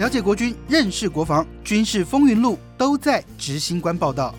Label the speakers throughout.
Speaker 1: 了解国军，认识国防，军事风云录都在执行官报道。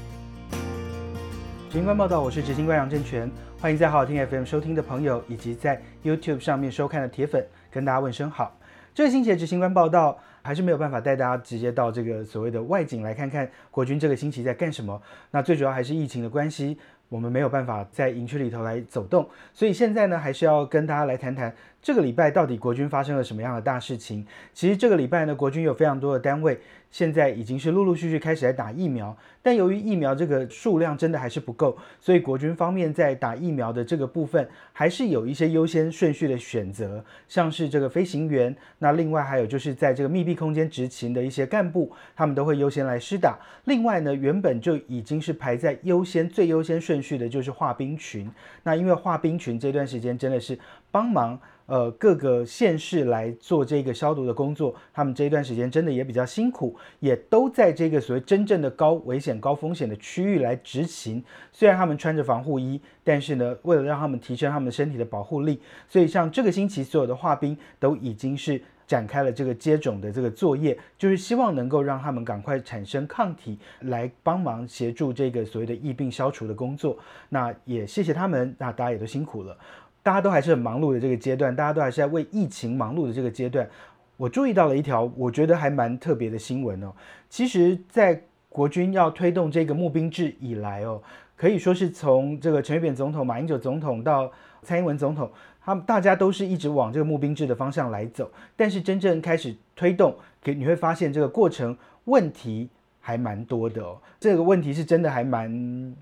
Speaker 1: 执行官报道，我是执行官杨正全，欢迎在好好听 FM 收听的朋友，以及在 YouTube 上面收看的铁粉，跟大家问声好。这个星期的执行官报道，还是没有办法带大家直接到这个所谓的外景来看看国军这个星期在干什么。那最主要还是疫情的关系。我们没有办法在营区里头来走动，所以现在呢，还是要跟大家来谈谈这个礼拜到底国军发生了什么样的大事情。其实这个礼拜呢，国军有非常多的单位。现在已经是陆陆续续开始来打疫苗，但由于疫苗这个数量真的还是不够，所以国军方面在打疫苗的这个部分还是有一些优先顺序的选择，像是这个飞行员，那另外还有就是在这个密闭空间执勤的一些干部，他们都会优先来施打。另外呢，原本就已经是排在优先最优先顺序的就是化兵群，那因为化兵群这段时间真的是帮忙。呃，各个县市来做这个消毒的工作，他们这一段时间真的也比较辛苦，也都在这个所谓真正的高危险、高风险的区域来执勤。虽然他们穿着防护衣，但是呢，为了让他们提升他们身体的保护力，所以像这个星期所有的化兵都已经是展开了这个接种的这个作业，就是希望能够让他们赶快产生抗体，来帮忙协助这个所谓的疫病消除的工作。那也谢谢他们，那大家也都辛苦了。大家都还是很忙碌的这个阶段，大家都还是在为疫情忙碌的这个阶段。我注意到了一条我觉得还蛮特别的新闻哦。其实，在国军要推动这个募兵制以来哦，可以说是从这个陈水扁总统、马英九总统到蔡英文总统，他们大家都是一直往这个募兵制的方向来走。但是真正开始推动，给你会发现这个过程问题还蛮多的哦。这个问题是真的还蛮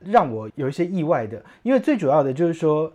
Speaker 1: 让我有一些意外的，因为最主要的就是说。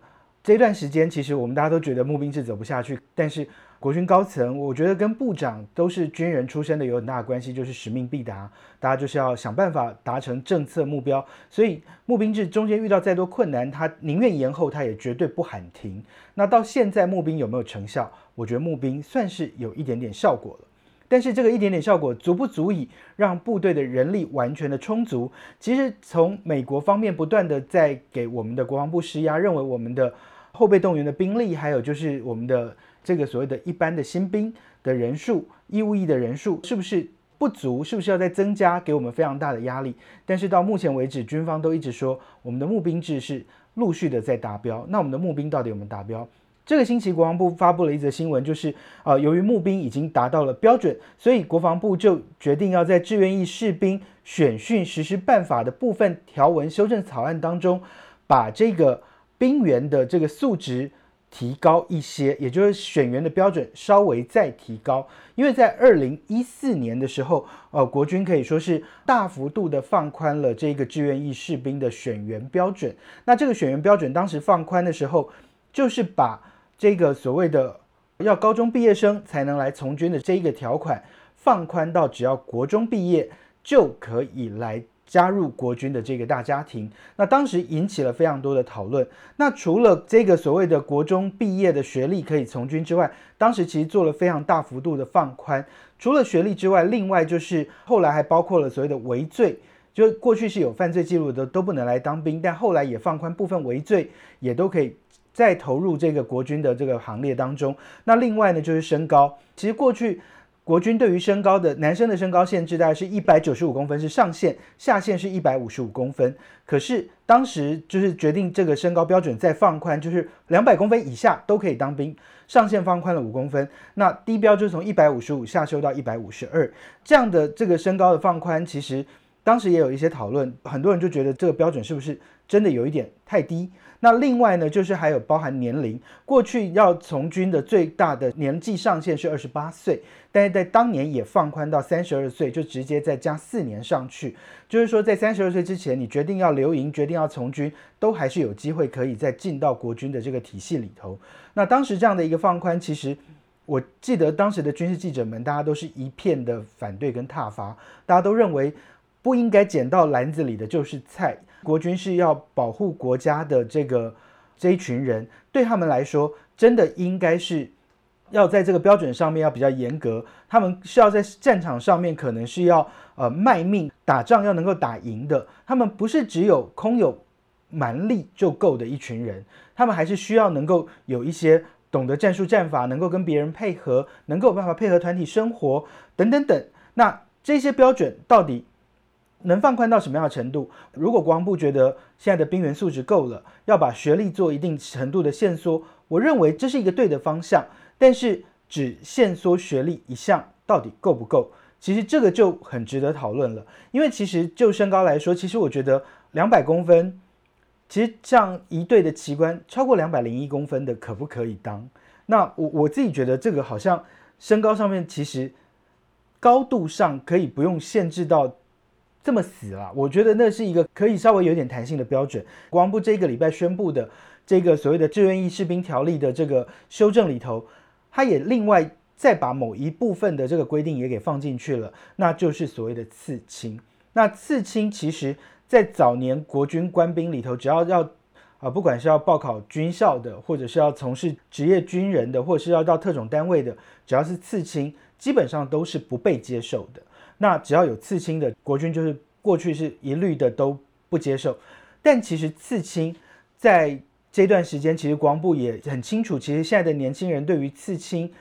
Speaker 1: 这段时间，其实我们大家都觉得募兵制走不下去，但是国军高层，我觉得跟部长都是军人出身的有很大的关系，就是使命必达，大家就是要想办法达成政策目标。所以募兵制中间遇到再多困难，他宁愿延后，他也绝对不喊停。那到现在募兵有没有成效？我觉得募兵算是有一点点效果了。但是这个一点点效果足不足以让部队的人力完全的充足？其实从美国方面不断的在给我们的国防部施压，认为我们的后备动员的兵力，还有就是我们的这个所谓的一般的新兵的人数、义务役的人数，是不是不足？是不是要再增加？给我们非常大的压力。但是到目前为止，军方都一直说我们的募兵制是陆续的在达标。那我们的募兵到底有没有达标？这个星期，国防部发布了一则新闻，就是啊，由于募兵已经达到了标准，所以国防部就决定要在志愿役士兵选训实施办法的部分条文修正草案当中，把这个兵员的这个素质提高一些，也就是选员的标准稍微再提高。因为在二零一四年的时候，呃，国军可以说是大幅度的放宽了这个志愿役士兵的选员标准。那这个选员标准当时放宽的时候，就是把这个所谓的要高中毕业生才能来从军的这一个条款，放宽到只要国中毕业就可以来加入国军的这个大家庭。那当时引起了非常多的讨论。那除了这个所谓的国中毕业的学历可以从军之外，当时其实做了非常大幅度的放宽。除了学历之外，另外就是后来还包括了所谓的违罪，就过去是有犯罪记录的都不能来当兵，但后来也放宽部分违罪也都可以。再投入这个国军的这个行列当中，那另外呢就是身高。其实过去国军对于身高的男生的身高限制大概是一百九十五公分是上限，下限是一百五十五公分。可是当时就是决定这个身高标准再放宽，就是两百公分以下都可以当兵，上限放宽了五公分。那低标就从一百五十五下修到一百五十二，这样的这个身高的放宽，其实当时也有一些讨论，很多人就觉得这个标准是不是真的有一点太低？那另外呢，就是还有包含年龄，过去要从军的最大的年纪上限是二十八岁，但是在当年也放宽到三十二岁，就直接再加四年上去，就是说在三十二岁之前，你决定要留营、决定要从军，都还是有机会可以再进到国军的这个体系里头。那当时这样的一个放宽，其实我记得当时的军事记者们，大家都是一片的反对跟挞伐，大家都认为不应该捡到篮子里的就是菜。国军是要保护国家的这个这一群人，对他们来说，真的应该是要在这个标准上面要比较严格。他们是要在战场上面可能是要呃卖命打仗，要能够打赢的。他们不是只有空有蛮力就够的一群人，他们还是需要能够有一些。懂得战术战法，能够跟别人配合，能够有办法配合团体生活等等等。那这些标准到底能放宽到什么样的程度？如果国防部觉得现在的兵员素质够了，要把学历做一定程度的限缩，我认为这是一个对的方向。但是只限缩学历一项到底够不够？其实这个就很值得讨论了。因为其实就身高来说，其实我觉得两百公分，其实像一队的旗官超过两百零一公分的可不可以当？那我我自己觉得这个好像身高上面其实高度上可以不用限制到这么死了。我觉得那是一个可以稍微有点弹性的标准。国防部这个礼拜宣布的这个所谓的志愿役士兵条例的这个修正里头。他也另外再把某一部分的这个规定也给放进去了，那就是所谓的刺青。那刺青其实，在早年国军官兵里头，只要要啊，不管是要报考军校的，或者是要从事职业军人的，或者是要到特种单位的，只要是刺青，基本上都是不被接受的。那只要有刺青的国军，就是过去是一律的都不接受。但其实刺青在这段时间，其实国防部也很清楚，其实现在的年轻人对于刺青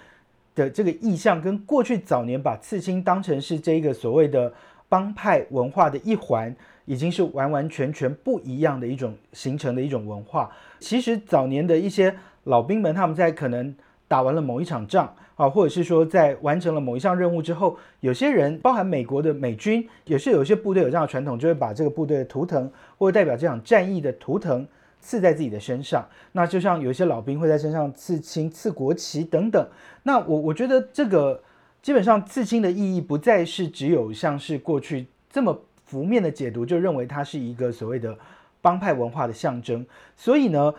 Speaker 1: 的这个意向，跟过去早年把刺青当成是这个所谓的帮派文化的一环，已经是完完全全不一样的一种形成的一种文化。其实早年的一些老兵们，他们在可能打完了某一场仗啊，或者是说在完成了某一项任务之后，有些人，包含美国的美军，也是有些部队有这样的传统，就会把这个部队的图腾或者代表这场战役的图腾。刺在自己的身上，那就像有一些老兵会在身上刺青、刺国旗等等。那我我觉得这个基本上刺青的意义不再是只有像是过去这么浮面的解读，就认为它是一个所谓的帮派文化的象征。所以呢，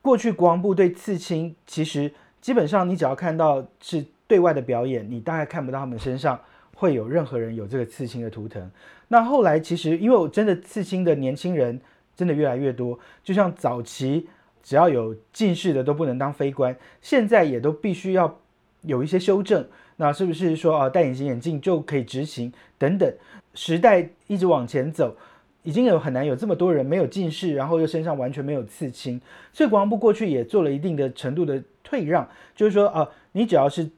Speaker 1: 过去国王部对刺青，其实基本上你只要看到是对外的表演，你大概看不到他们身上会有任何人有这个刺青的图腾。那后来其实因为我真的刺青的年轻人。真的越来越多，就像早期只要有近视的都不能当飞官，现在也都必须要有一些修正。那是不是说啊，戴隐形眼镜就可以执行等等？时代一直往前走，已经有很难有这么多人没有近视，然后又身上完全没有刺青。所以国防部过去也做了一定的程度的退让，就是说啊，你只要是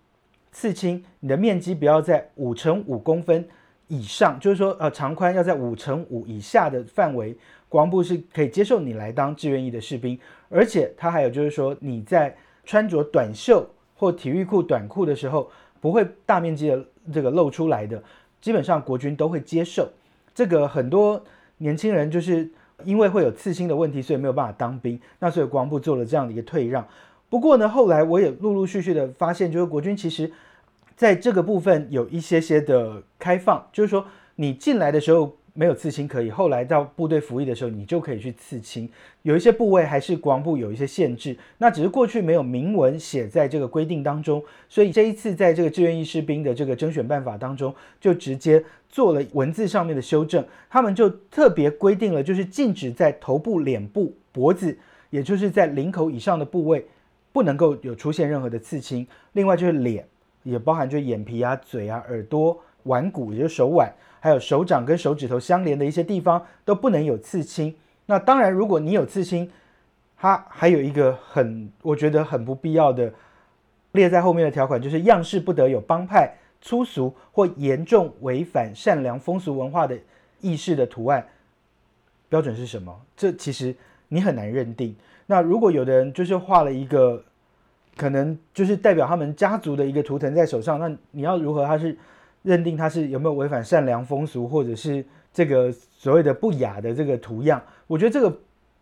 Speaker 1: 刺青，你的面积不要在五乘五公分以上，就是说呃长宽要在五乘五以下的范围。国防部是可以接受你来当志愿役的士兵，而且他还有就是说你在穿着短袖或体育裤、短裤的时候，不会大面积的这个露出来的，基本上国军都会接受。这个很多年轻人就是因为会有刺青的问题，所以没有办法当兵，那所以国防部做了这样的一个退让。不过呢，后来我也陆陆续续的发现，就是国军其实在这个部分有一些些的开放，就是说你进来的时候。没有刺青可以，后来到部队服役的时候，你就可以去刺青。有一些部位还是国防部有一些限制，那只是过去没有明文写在这个规定当中，所以这一次在这个志愿役士兵的这个征选办法当中，就直接做了文字上面的修正。他们就特别规定了，就是禁止在头部、脸部、脖子，也就是在领口以上的部位，不能够有出现任何的刺青。另外就是脸，也包含就是眼皮啊、嘴啊、耳朵、腕骨，也就是手腕。还有手掌跟手指头相连的一些地方都不能有刺青。那当然，如果你有刺青，它还有一个很我觉得很不必要的列在后面的条款，就是样式不得有帮派、粗俗或严重违反善良风俗文化的意识的图案。标准是什么？这其实你很难认定。那如果有的人就是画了一个，可能就是代表他们家族的一个图腾在手上，那你要如何？他是？认定他是有没有违反善良风俗，或者是这个所谓的不雅的这个图样，我觉得这个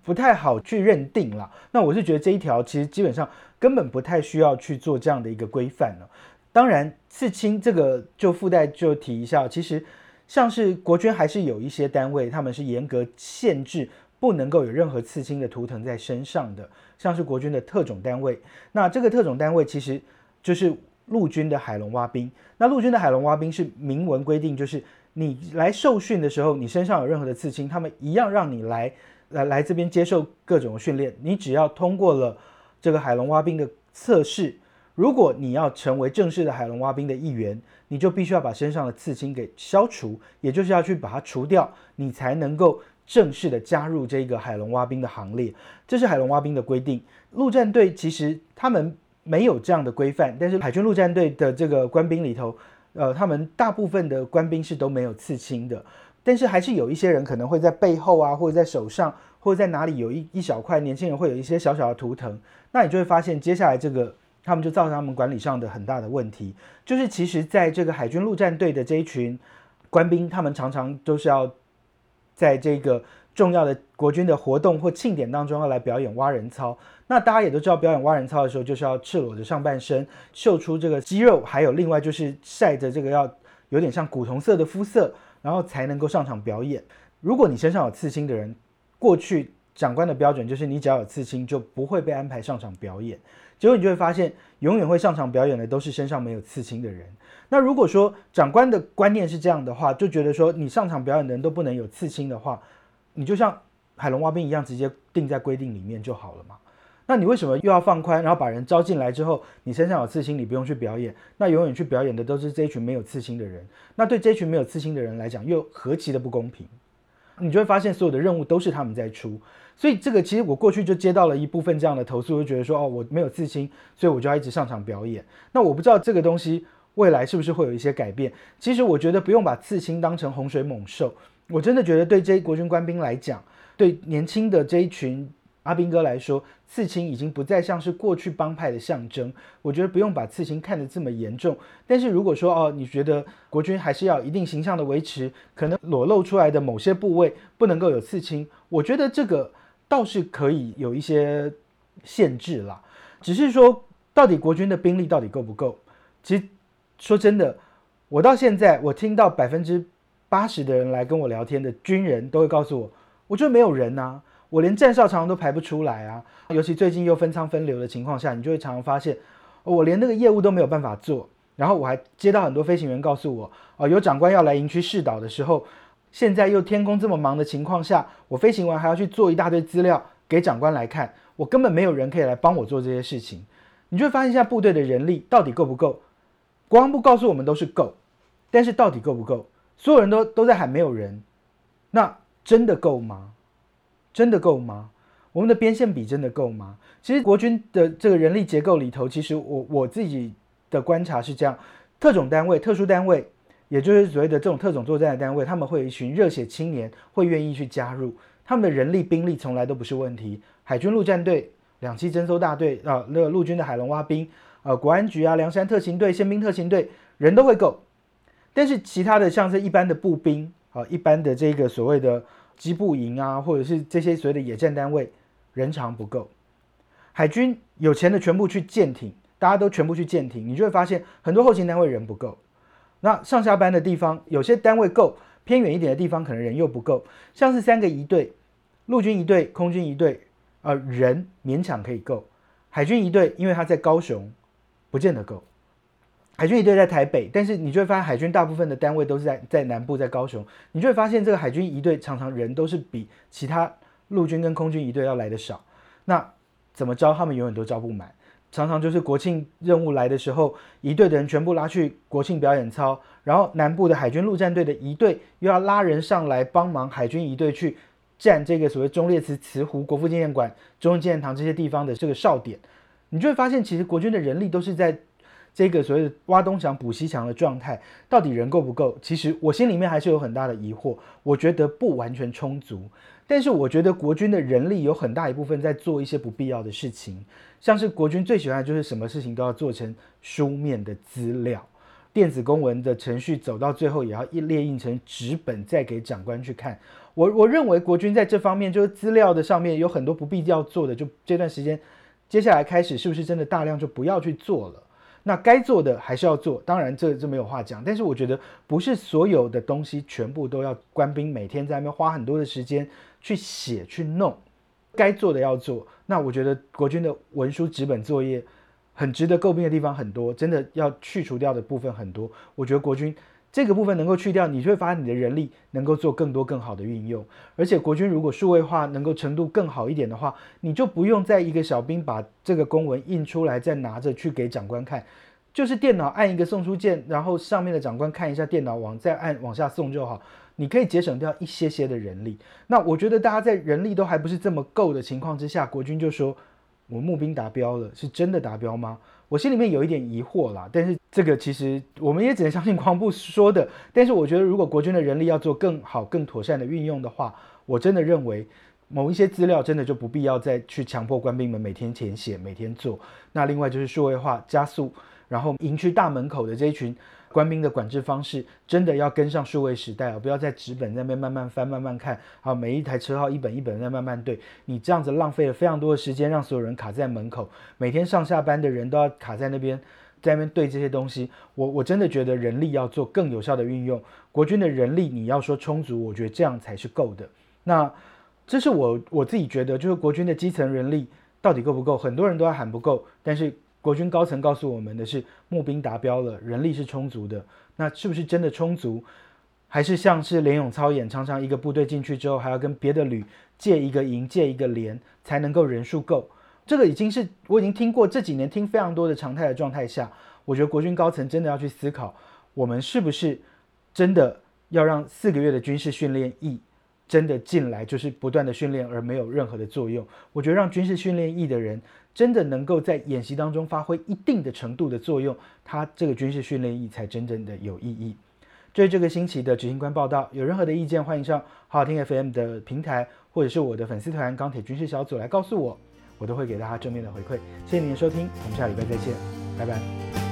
Speaker 1: 不太好去认定了。那我是觉得这一条其实基本上根本不太需要去做这样的一个规范了。当然，刺青这个就附带就提一下，其实像是国军还是有一些单位，他们是严格限制不能够有任何刺青的图腾在身上的，像是国军的特种单位。那这个特种单位其实就是。陆军的海龙蛙兵，那陆军的海龙蛙兵是明文规定，就是你来受训的时候，你身上有任何的刺青，他们一样让你来来来这边接受各种训练。你只要通过了这个海龙蛙兵的测试，如果你要成为正式的海龙蛙兵的一员，你就必须要把身上的刺青给消除，也就是要去把它除掉，你才能够正式的加入这个海龙蛙兵的行列。这是海龙蛙兵的规定。陆战队其实他们。没有这样的规范，但是海军陆战队的这个官兵里头，呃，他们大部分的官兵是都没有刺青的，但是还是有一些人可能会在背后啊，或者在手上，或者在哪里有一一小块，年轻人会有一些小小的图腾，那你就会发现接下来这个他们就造成他们管理上的很大的问题，就是其实在这个海军陆战队的这一群官兵，他们常常都是要在这个。重要的国军的活动或庆典当中要来表演蛙人操，那大家也都知道，表演蛙人操的时候就是要赤裸着上半身，秀出这个肌肉，还有另外就是晒着这个要有点像古铜色的肤色，然后才能够上场表演。如果你身上有刺青的人，过去长官的标准就是你只要有刺青就不会被安排上场表演，结果你就会发现，永远会上场表演的都是身上没有刺青的人。那如果说长官的观念是这样的话，就觉得说你上场表演的人都不能有刺青的话。你就像海龙蛙兵一样，直接定在规定里面就好了嘛？那你为什么又要放宽，然后把人招进来之后，你身上有刺青，你不用去表演？那永远去表演的都是这一群没有刺青的人。那对这群没有刺青的人来讲，又何其的不公平？你就会发现，所有的任务都是他们在出。所以这个其实我过去就接到了一部分这样的投诉，就觉得说，哦，我没有刺青，所以我就要一直上场表演。那我不知道这个东西未来是不是会有一些改变？其实我觉得不用把刺青当成洪水猛兽。我真的觉得，对这国军官兵来讲，对年轻的这一群阿兵哥来说，刺青已经不再像是过去帮派的象征。我觉得不用把刺青看得这么严重。但是如果说哦，你觉得国军还是要一定形象的维持，可能裸露出来的某些部位不能够有刺青，我觉得这个倒是可以有一些限制啦。只是说，到底国军的兵力到底够不够？其实说真的，我到现在我听到百分之。八十的人来跟我聊天的军人都会告诉我，我就没有人呐，我连站哨常常都排不出来啊。尤其最近又分仓分流的情况下，你就会常常发现，我连那个业务都没有办法做。然后我还接到很多飞行员告诉我，哦，有长官要来营区试导的时候，现在又天空这么忙的情况下，我飞行完还要去做一大堆资料给长官来看，我根本没有人可以来帮我做这些事情。你就会发现，现在部队的人力到底够不够？国防部告诉我们都是够，但是到底够不够？所有人都都在喊没有人，那真的够吗？真的够吗？我们的边线比真的够吗？其实国军的这个人力结构里头，其实我我自己的观察是这样：特种单位、特殊单位，也就是所谓的这种特种作战的单位，他们会有一群热血青年会愿意去加入，他们的人力兵力从来都不是问题。海军陆战队、两栖侦搜大队啊，那个陆军的海龙蛙兵，呃，国安局啊，梁山特勤队、宪兵特勤队，人都会够。但是其他的像是一般的步兵啊，一般的这个所谓的机步营啊，或者是这些所谓的野战单位，人常不够。海军有钱的全部去舰艇，大家都全部去舰艇，你就会发现很多后勤单位人不够。那上下班的地方，有些单位够，偏远一点的地方可能人又不够。像是三个一队，陆军一队，空军一队，呃，人勉强可以够。海军一队，因为他在高雄，不见得够。海军一队在台北，但是你就会发现海军大部分的单位都是在在南部，在高雄。你就会发现这个海军一队常常人都是比其他陆军跟空军一队要来的少。那怎么招？他们永远都招不满。常常就是国庆任务来的时候，一队的人全部拉去国庆表演操，然后南部的海军陆战队的一队又要拉人上来帮忙海军一队去占这个所谓忠烈祠、慈湖、国父纪念馆、中央纪念堂这些地方的这个哨点。你就会发现，其实国军的人力都是在。这个所谓的挖东墙补西墙的状态，到底人够不够？其实我心里面还是有很大的疑惑。我觉得不完全充足，但是我觉得国军的人力有很大一部分在做一些不必要的事情，像是国军最喜欢的就是什么事情都要做成书面的资料，电子公文的程序走到最后也要一列印成纸本再给长官去看。我我认为国军在这方面就是资料的上面有很多不必要做的，就这段时间接下来开始是不是真的大量就不要去做了？那该做的还是要做，当然这这没有话讲。但是我觉得不是所有的东西全部都要官兵每天在那边花很多的时间去写去弄，该做的要做。那我觉得国军的文书纸本作业很值得诟病的地方很多，真的要去除掉的部分很多。我觉得国军。这个部分能够去掉，你就会发现你的人力能够做更多更好的运用。而且国军如果数位化能够程度更好一点的话，你就不用在一个小兵把这个公文印出来，再拿着去给长官看，就是电脑按一个送出键，然后上面的长官看一下电脑网，再按往下送就好。你可以节省掉一些些的人力。那我觉得大家在人力都还不是这么够的情况之下，国军就说我募兵达标了，是真的达标吗？我心里面有一点疑惑啦。但是这个其实我们也只能相信狂部说的。但是我觉得，如果国军的人力要做更好、更妥善的运用的话，我真的认为某一些资料真的就不必要再去强迫官兵们每天填写、每天做。那另外就是数位化加速，然后营区大门口的这一群。官兵的管制方式真的要跟上数位时代啊！不要在纸本那边慢慢翻、慢慢看，好，每一台车号一本一本在慢慢对。你这样子浪费了非常多的时间，让所有人卡在门口，每天上下班的人都要卡在那边，在那边对这些东西。我我真的觉得人力要做更有效的运用，国军的人力你要说充足，我觉得这样才是够的。那这是我我自己觉得，就是国军的基层人力到底够不够？很多人都在喊不够，但是。国军高层告诉我们的是募兵达标了，人力是充足的。那是不是真的充足？还是像是连勇操演，常常一个部队进去之后，还要跟别的旅借一个营、借一个连，才能够人数够？这个已经是我已经听过这几年听非常多的常态的状态下，我觉得国军高层真的要去思考，我们是不是真的要让四个月的军事训练役真的进来，就是不断的训练而没有任何的作用？我觉得让军事训练役的人。真的能够在演习当中发挥一定的程度的作用，他这个军事训练意才真正的有意义。对这个星期的执行官报道，有任何的意见，欢迎上好好听 FM 的平台，或者是我的粉丝团钢铁军事小组来告诉我，我都会给大家正面的回馈。谢谢您的收听，我们下礼拜再见，拜拜。